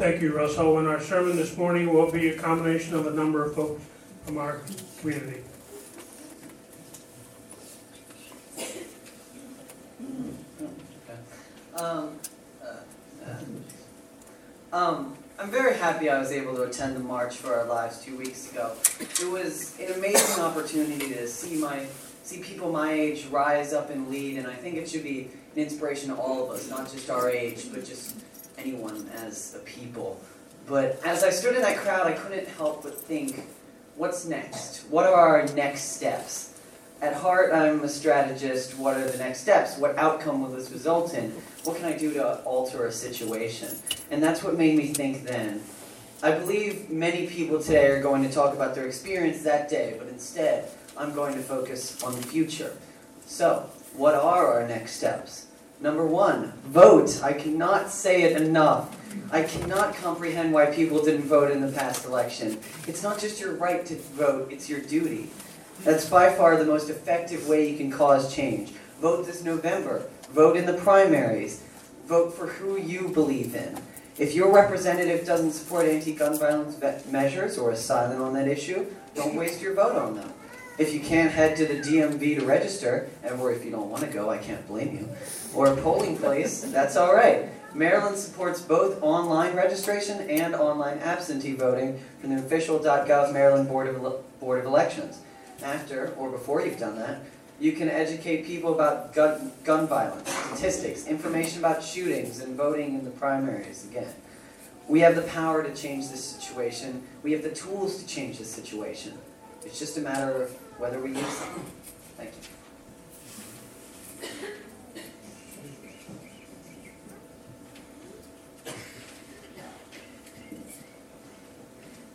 Thank you, Russell. And our sermon this morning will be a combination of a number of folks from our community. Um, uh, uh, um, I'm very happy I was able to attend the March for Our Lives two weeks ago. It was an amazing opportunity to see my see people my age rise up and lead, and I think it should be an inspiration to all of us, not just our age, but just anyone as a people. But as I stood in that crowd, I couldn't help but think, what's next? What are our next steps? At heart, I'm a strategist. What are the next steps? What outcome will this result in? What can I do to alter a situation? And that's what made me think then. I believe many people today are going to talk about their experience that day, but instead, I'm going to focus on the future. So, what are our next steps? Number one, vote. I cannot say it enough. I cannot comprehend why people didn't vote in the past election. It's not just your right to vote, it's your duty. That's by far the most effective way you can cause change. Vote this November. Vote in the primaries. Vote for who you believe in. If your representative doesn't support anti-gun violence measures or is silent on that issue, don't waste your vote on them. If you can't head to the DMV to register, or if you don't want to go, I can't blame you, or a polling place, that's all right. Maryland supports both online registration and online absentee voting from the official.gov Maryland Board of, Board of Elections after or before you've done that, you can educate people about gun, gun violence, statistics, information about shootings, and voting in the primaries again. We have the power to change this situation. We have the tools to change this situation. It's just a matter of whether we use them. Thank you.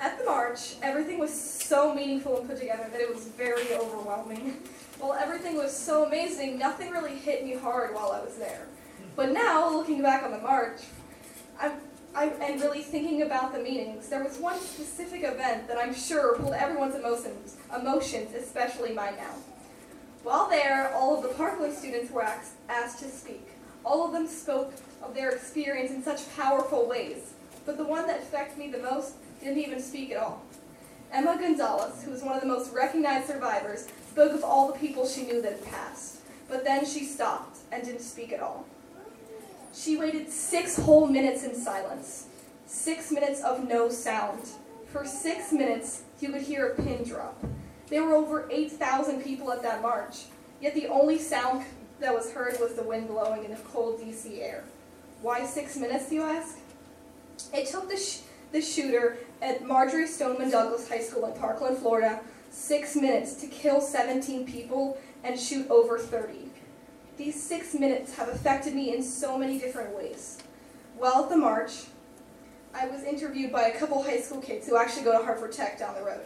At the march, everything was so meaningful and put together that it was very overwhelming. While everything was so amazing, nothing really hit me hard while I was there. But now, looking back on the march, I'm, I, and really thinking about the meanings, there was one specific event that I'm sure pulled everyone's emotions, emotions especially mine now. While there, all of the Parkland students were asked to speak. All of them spoke of their experience in such powerful ways. But the one that affected me the most didn't even speak at all. Emma Gonzalez, who was one of the most recognized survivors, spoke of all the people she knew that had passed. But then she stopped and didn't speak at all. She waited six whole minutes in silence, six minutes of no sound. For six minutes, you could hear a pin drop. There were over 8,000 people at that march, yet the only sound that was heard was the wind blowing in the cold DC air. Why six minutes, you ask? It took the, sh- the shooter at Marjory Stoneman Douglas High School in Parkland, Florida, six minutes to kill 17 people and shoot over 30. These six minutes have affected me in so many different ways. While at the march, I was interviewed by a couple high school kids who actually go to Harford Tech down the road.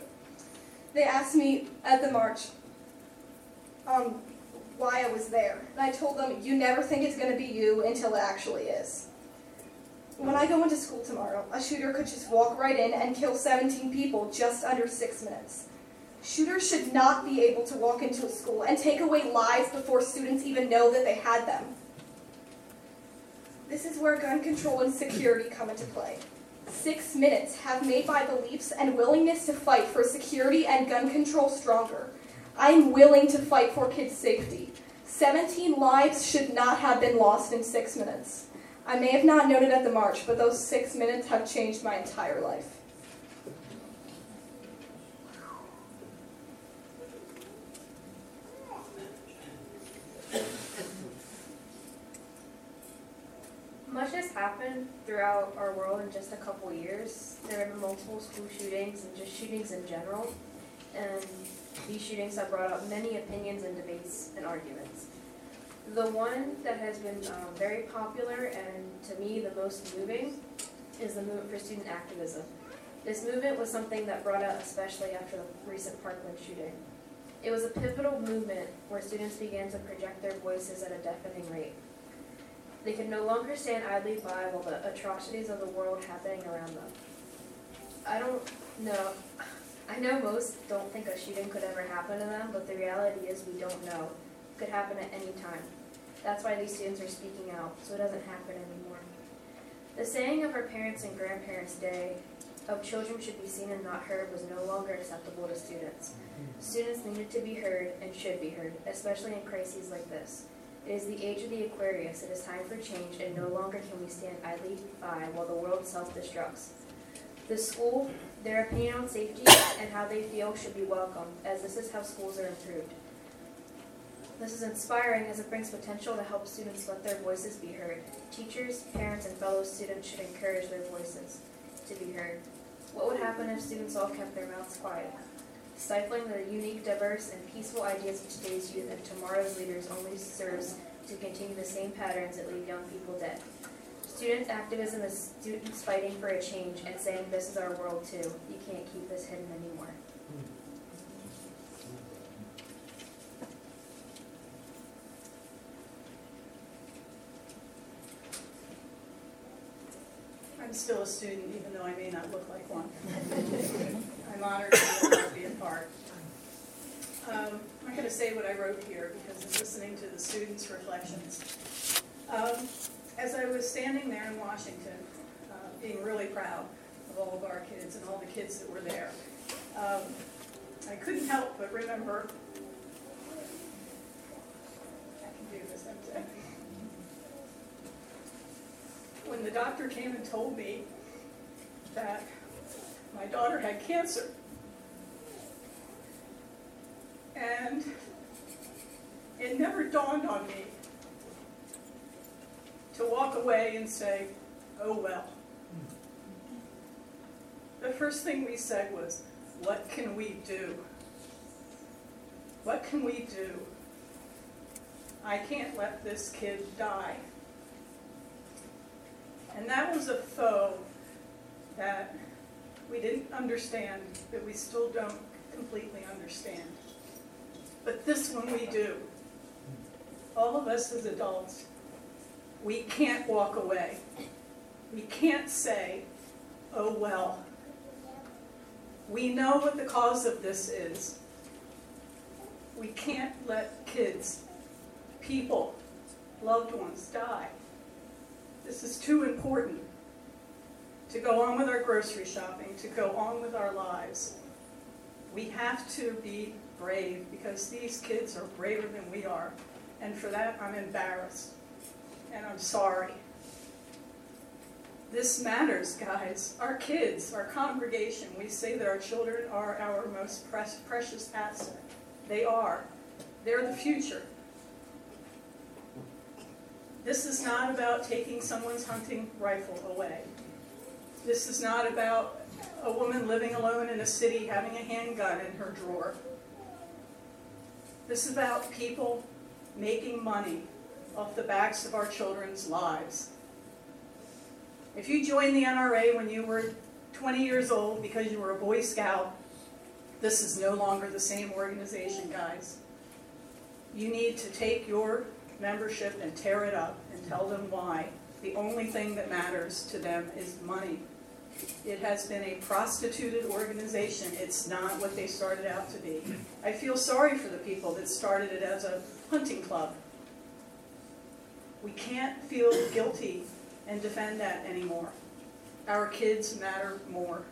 They asked me at the march um, why I was there. And I told them, you never think it's going to be you until it actually is. When I go into school tomorrow, a shooter could just walk right in and kill 17 people just under six minutes. Shooters should not be able to walk into a school and take away lives before students even know that they had them. This is where gun control and security come into play. Six minutes have made my beliefs and willingness to fight for security and gun control stronger. I am willing to fight for kids' safety. 17 lives should not have been lost in six minutes. I may have not known it at the march, but those six minutes have changed my entire life. Much has happened throughout our world in just a couple years. There have been multiple school shootings and just shootings in general. And these shootings have brought up many opinions and debates and arguments. The one that has been um, very popular and to me the most moving is the movement for student activism. This movement was something that brought out especially after the recent Parkland shooting. It was a pivotal movement where students began to project their voices at a deafening rate. They can no longer stand idly by while the atrocities of the world happening around them. I don't know. I know most don't think a shooting could ever happen to them, but the reality is we don't know. It could happen at any time. That's why these students are speaking out, so it doesn't happen anymore. The saying of our parents' and grandparents' day of children should be seen and not heard was no longer acceptable to students. Mm-hmm. Students needed to be heard and should be heard, especially in crises like this. It is the age of the Aquarius. It is time for change, and no longer can we stand idly by while the world self-destructs. The school, their opinion on safety and how they feel should be welcomed, as this is how schools are improved. This is inspiring as it brings potential to help students let their voices be heard. Teachers, parents, and fellow students should encourage their voices to be heard. What would happen if students all kept their mouths quiet? Stifling the unique, diverse, and peaceful ideas of today's youth and tomorrow's leaders only serves to continue the same patterns that leave young people dead. Student activism is students fighting for a change and saying this is our world too. You can't keep this hidden anymore. I'm still a student, even though I may not look like one. I'm honored to be able to be a part. Um, I'm going to say what I wrote here because I'm listening to the students' reflections. Um, As I was standing there in Washington, uh, being really proud of all of our kids and all the kids that were there, um, I couldn't help but remember, I can do this, I'm when the doctor came and told me that my daughter had cancer. And it never dawned on me to walk away and say, oh well. The first thing we said was, what can we do? What can we do? I can't let this kid die. And that was a foe that we didn't understand, that we still don't completely understand. But this one we do. All of us as adults, we can't walk away. We can't say, oh well. We know what the cause of this is. We can't let kids, people, loved ones die. This is too important to go on with our grocery shopping, to go on with our lives. We have to be brave because these kids are braver than we are. And for that, I'm embarrassed. And I'm sorry. This matters, guys. Our kids, our congregation, we say that our children are our most pre- precious asset. They are. They're the future. This is not about taking someone's hunting rifle away. This is not about a woman living alone in a city having a handgun in her drawer. This is about people making money off the backs of our children's lives. If you joined the NRA when you were 20 years old because you were a Boy Scout, this is no longer the same organization, guys. You need to take your membership and tear it up and tell them why. The only thing that matters to them is money. It has been a prostituted organization. It's not what they started out to be. I feel sorry for the people that started it as a hunting club. We can't feel guilty and defend that anymore. Our kids matter more.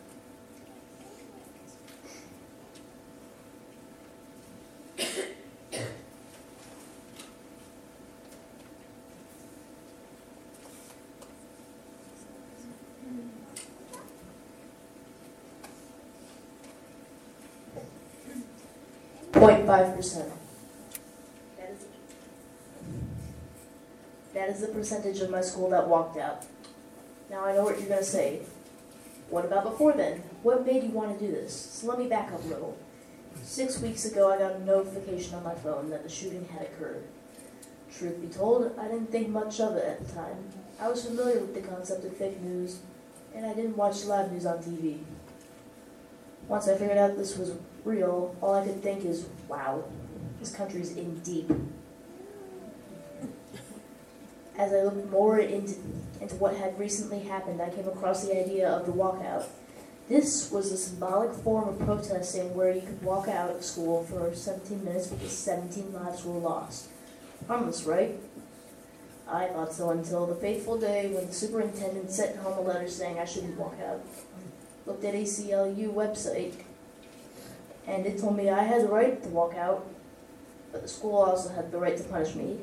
Point five percent. That is, that is the percentage of my school that walked out. Now I know what you're gonna say. What about before then? What made you want to do this? So let me back up a little. Six weeks ago, I got a notification on my phone that the shooting had occurred. Truth be told, I didn't think much of it at the time. I was familiar with the concept of fake news, and I didn't watch live news on TV. Once I figured out this was real, all I could think is, wow, this country's in deep. As I looked more into, into what had recently happened, I came across the idea of the walkout. This was a symbolic form of protesting where you could walk out of school for 17 minutes because 17 lives were lost. Harmless, right? I thought so until the fateful day when the superintendent sent home a letter saying I shouldn't walk out. Looked at ACLU website, and it told me I had the right to walk out, but the school also had the right to punish me.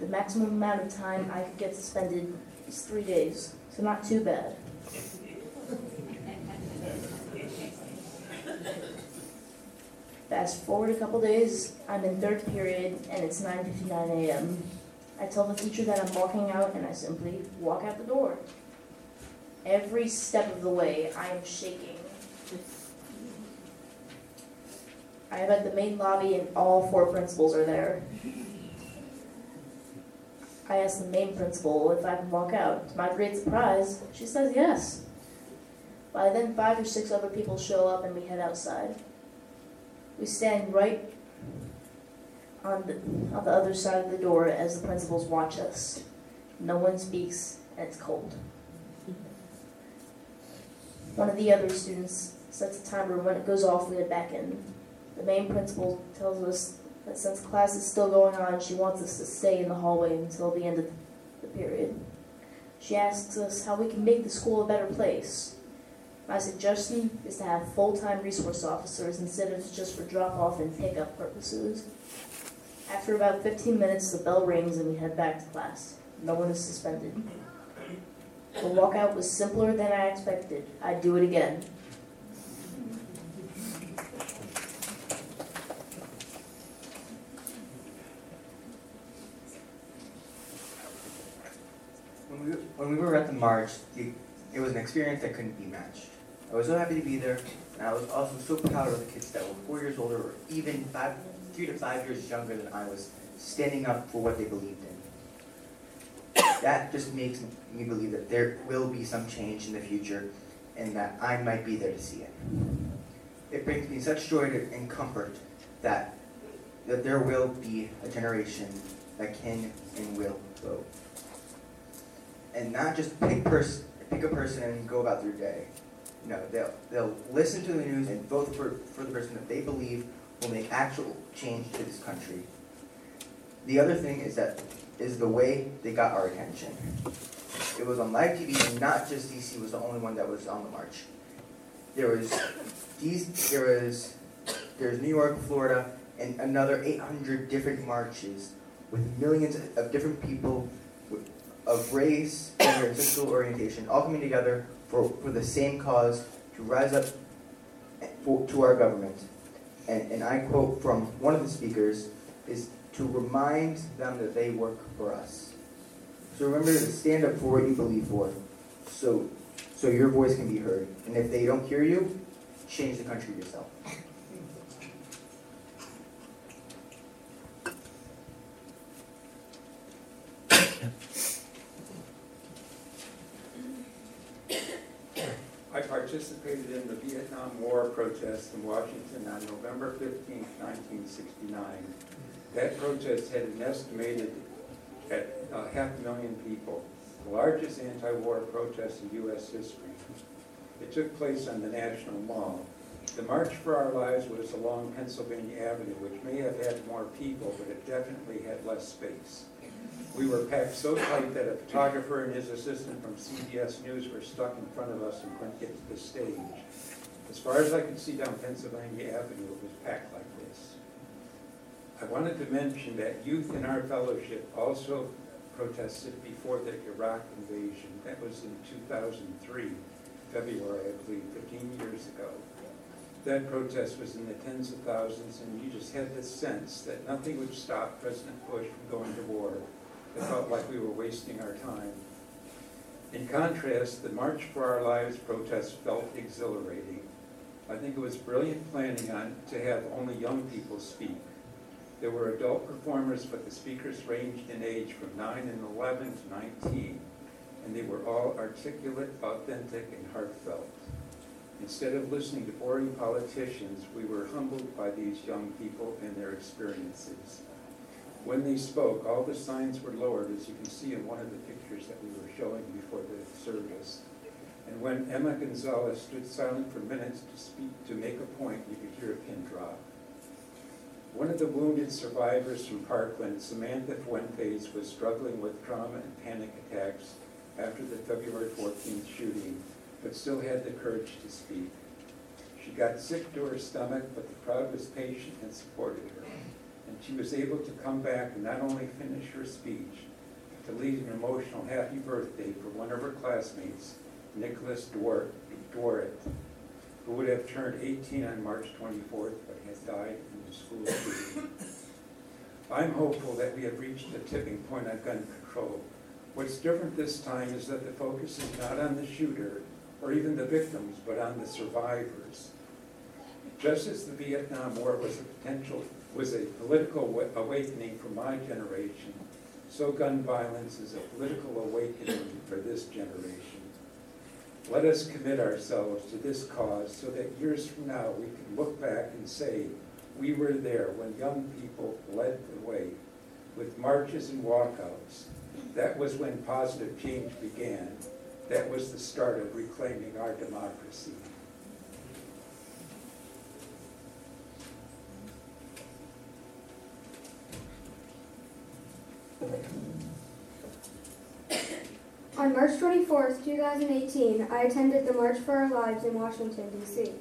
The maximum amount of time I could get suspended is three days, so not too bad. Fast forward a couple days, I'm in third period and it's 9:59 a.m. I tell the teacher that I'm walking out and I simply walk out the door. Every step of the way, I am shaking. I am at the main lobby and all four principals are there. I ask the main principal if I can walk out. To my great surprise, she says yes. By then, five or six other people show up and we head outside. We stand right on the, on the other side of the door as the principals watch us. No one speaks, and it's cold. One of the other students sets a timer when it goes off, we head back in. The main principal tells us that since class is still going on, she wants us to stay in the hallway until the end of the period. She asks us how we can make the school a better place. My suggestion is to have full-time resource officers instead of just for drop-off and pick-up purposes. After about 15 minutes, the bell rings and we head back to class. No one is suspended. The walkout was simpler than I expected. I'd do it again. When we, when we were at the march, the, it was an experience that couldn't be matched. I was so happy to be there, and I was also so proud of the kids that were four years older or even five, three to five years younger than I was, standing up for what they believed in. That just makes me believe that there will be some change in the future, and that I might be there to see it. It brings me such joy and comfort that that there will be a generation that can and will vote and not just pick pers- pick a person and go about their day. No, they'll they'll listen to the news and vote for, for the person that they believe will make actual change to this country. The other thing is that is the way they got our attention. It was on live TV, and not just DC was the only one that was on the march. There was these there was there's New York, Florida, and another 800 different marches with millions of different people of race, gender, and sexual orientation, all coming together for, for the same cause to rise up for, to our government. And, and I quote from one of the speakers is to remind them that they work for us. So remember to stand up for what you believe for, so so your voice can be heard. And if they don't hear you, change the country yourself. I participated in the Vietnam War protests in Washington on November 15, 1969. That protest had an estimated at uh, half a million people, the largest anti-war protest in U.S. history. It took place on the National Mall. The March for Our Lives was along Pennsylvania Avenue, which may have had more people, but it definitely had less space. We were packed so tight that a photographer and his assistant from CBS News were stuck in front of us and couldn't get to the stage. As far as I could see down Pennsylvania Avenue, it was packed like. I wanted to mention that youth in our fellowship also protested before the Iraq invasion. That was in 2003, February, I believe, 15 years ago. That protest was in the tens of thousands, and you just had this sense that nothing would stop President Bush from going to war. It felt like we were wasting our time. In contrast, the March for Our Lives protest felt exhilarating. I think it was brilliant planning on to have only young people speak. There were adult performers, but the speakers ranged in age from 9 and 11 to 19, and they were all articulate, authentic, and heartfelt. Instead of listening to boring politicians, we were humbled by these young people and their experiences. When they spoke, all the signs were lowered, as you can see in one of the pictures that we were showing before the service. And when Emma Gonzalez stood silent for minutes to speak, to make a point, you could hear a pin drop. One of the wounded survivors from Parkland, Samantha Fuentes, was struggling with trauma and panic attacks after the February 14th shooting, but still had the courage to speak. She got sick to her stomach, but the crowd was patient and supported her. And she was able to come back and not only finish her speech, but to lead an emotional happy birthday for one of her classmates, Nicholas Dwar- Dworet, who would have turned 18 on March 24th, but had died in school shooting. I'm hopeful that we have reached a tipping point on gun control. What's different this time is that the focus is not on the shooter or even the victims, but on the survivors. Just as the Vietnam War was a potential, was a political awakening for my generation, so gun violence is a political awakening for this generation. Let us commit ourselves to this cause so that years from now we can look back and say, we were there when young people led the way with marches and walkouts. That was when positive change began. That was the start of reclaiming our democracy. On March 24th, 2018, I attended the March for Our Lives in Washington, D.C.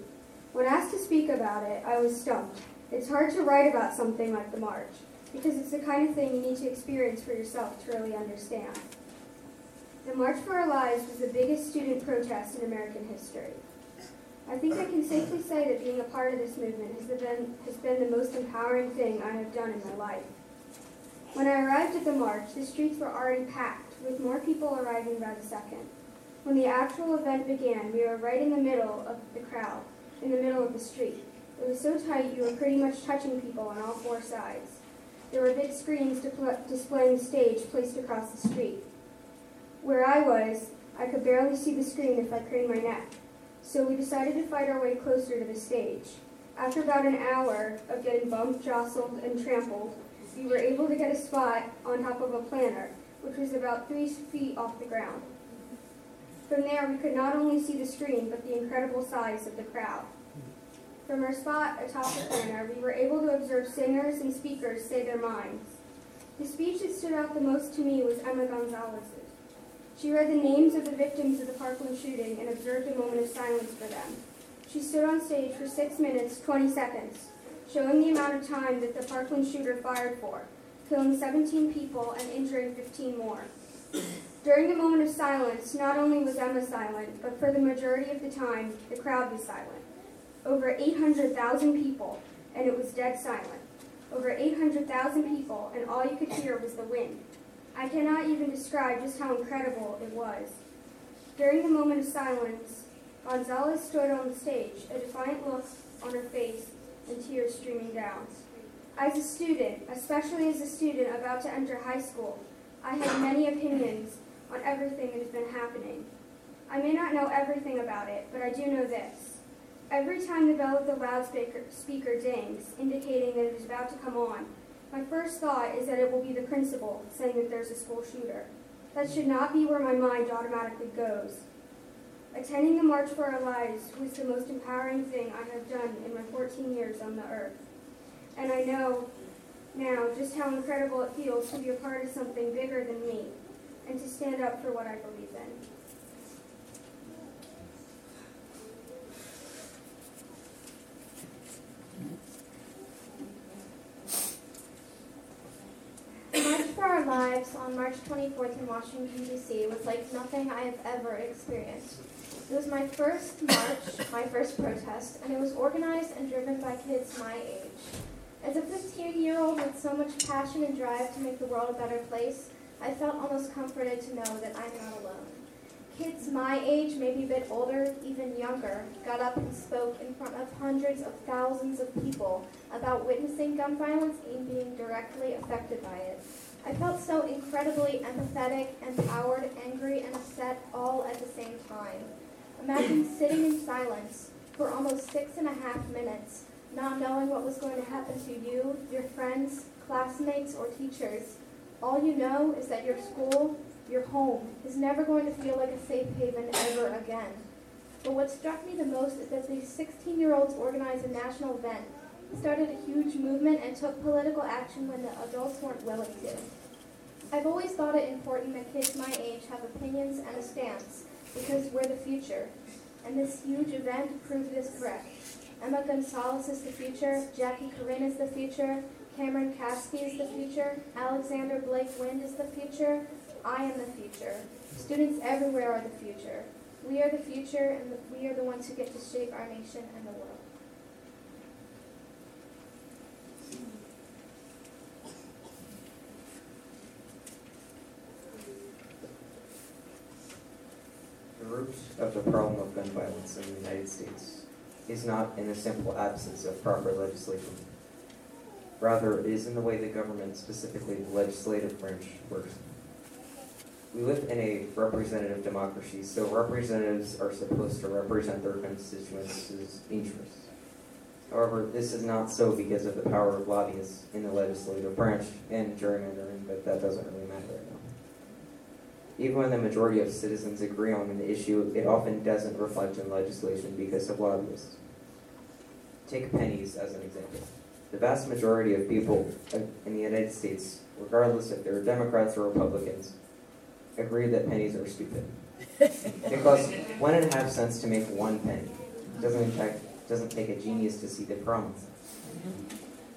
When asked to speak about it, I was stumped. It's hard to write about something like the march, because it's the kind of thing you need to experience for yourself to really understand. The March for Our Lives was the biggest student protest in American history. I think I can safely say that being a part of this movement has been, has been the most empowering thing I have done in my life. When I arrived at the march, the streets were already packed, with more people arriving by the second. When the actual event began, we were right in the middle of the crowd, in the middle of the street. It was so tight you were pretty much touching people on all four sides. There were big screens displaying the stage placed across the street. Where I was, I could barely see the screen if I craned my neck, so we decided to fight our way closer to the stage. After about an hour of getting bumped, jostled, and trampled, we were able to get a spot on top of a planter, which was about three feet off the ground. From there, we could not only see the screen, but the incredible size of the crowd. From our spot atop the planter, we were able to observe singers and speakers say their minds. The speech that stood out the most to me was Emma Gonzalez's. She read the names of the victims of the Parkland shooting and observed a moment of silence for them. She stood on stage for 6 minutes, 20 seconds, showing the amount of time that the Parkland shooter fired for, killing 17 people and injuring 15 more. During the moment of silence, not only was Emma silent, but for the majority of the time, the crowd was silent. Over 800,000 people, and it was dead silent. Over 800,000 people, and all you could hear was the wind. I cannot even describe just how incredible it was. During the moment of silence, Gonzalez stood on the stage, a defiant look on her face and tears streaming down. As a student, especially as a student about to enter high school, I had many opinions on everything that has been happening. I may not know everything about it, but I do know this. Every time the bell of the loudspeaker speaker dings, indicating that it is about to come on, my first thought is that it will be the principal saying that there's a school shooter. That should not be where my mind automatically goes. Attending the March for Our Lives was the most empowering thing I have done in my 14 years on the earth. And I know now just how incredible it feels to be a part of something bigger than me and to stand up for what I believe in. March for Our Lives on March 24th in Washington, D.C. was like nothing I have ever experienced. It was my first march, my first protest, and it was organized and driven by kids my age. As a 15 year old with so much passion and drive to make the world a better place, I felt almost comforted to know that I'm not alone. Kids my age, maybe a bit older, even younger, got up and spoke in front of hundreds of thousands of people about witnessing gun violence and being directly affected by it. I felt so incredibly empathetic, empowered, angry, and upset all at the same time. Imagine sitting in silence for almost six and a half minutes, not knowing what was going to happen to you, your friends, classmates, or teachers. All you know is that your school, your home, is never going to feel like a safe haven ever again. But what struck me the most is that these 16 year olds organized a national event started a huge movement and took political action when the adults weren't willing to. I've always thought it important that kids my age have opinions and a stance because we're the future. And this huge event proved this correct. Emma Gonzalez is the future, Jackie Corin is the future, Cameron Kasky is the future, Alexander Blake Wind is the future, I am the future. Students everywhere are the future. We are the future, and we are the ones who get to shape our nation and the world. The root of the problem of gun violence in the United States is not in the simple absence of proper legislation. Rather, it is in the way the government, specifically the legislative branch, works. We live in a representative democracy, so representatives are supposed to represent their constituents' interests. However, this is not so because of the power of lobbyists in the legislative branch and gerrymandering, but that doesn't really matter right now. Even when the majority of citizens agree on an issue, it often doesn't reflect in legislation because of lobbyists. Take pennies as an example. The vast majority of people in the United States, regardless if they're Democrats or Republicans, agree that pennies are stupid. It costs one and a half cents to make one penny. It doesn't in fact doesn't take a genius to see the problem.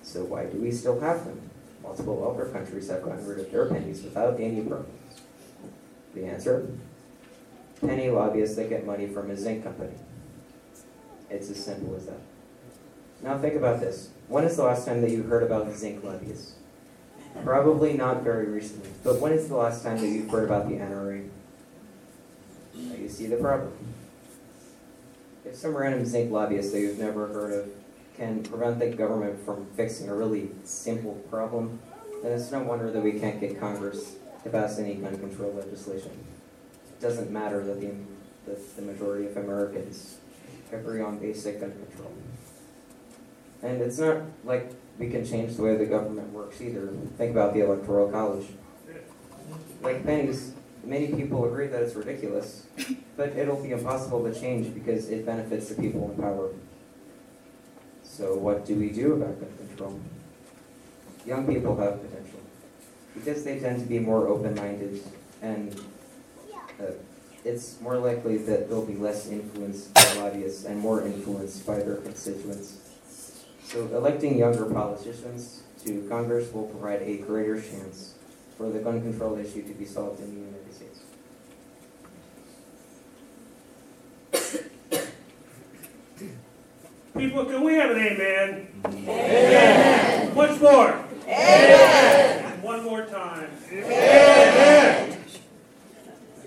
So why do we still have them? Multiple other countries have gotten rid of their pennies without any problems. The answer? Penny lobbyists that get money from a zinc company. It's as simple as that. Now think about this. When is the last time that you heard about the zinc lobbyists? Probably not very recently. But when is the last time that you've heard about the NRA? Now you see the problem. If some random zinc lobbyist that you've never heard of can prevent the government from fixing a really simple problem, then it's no wonder that we can't get Congress pass any gun control legislation. It doesn't matter that the, that the majority of Americans agree on basic gun control. And it's not like we can change the way the government works either. Think about the Electoral College. Like pennies, many people agree that it's ridiculous, but it'll be impossible to change because it benefits the people in power. So what do we do about gun control? Young people have potential because they tend to be more open-minded and uh, it's more likely that they'll be less influenced by lobbyists and more influenced by their constituents. So electing younger politicians to Congress will provide a greater chance for the gun control issue to be solved in the United States. People, can we have an amen? Amen. Much more. Amen.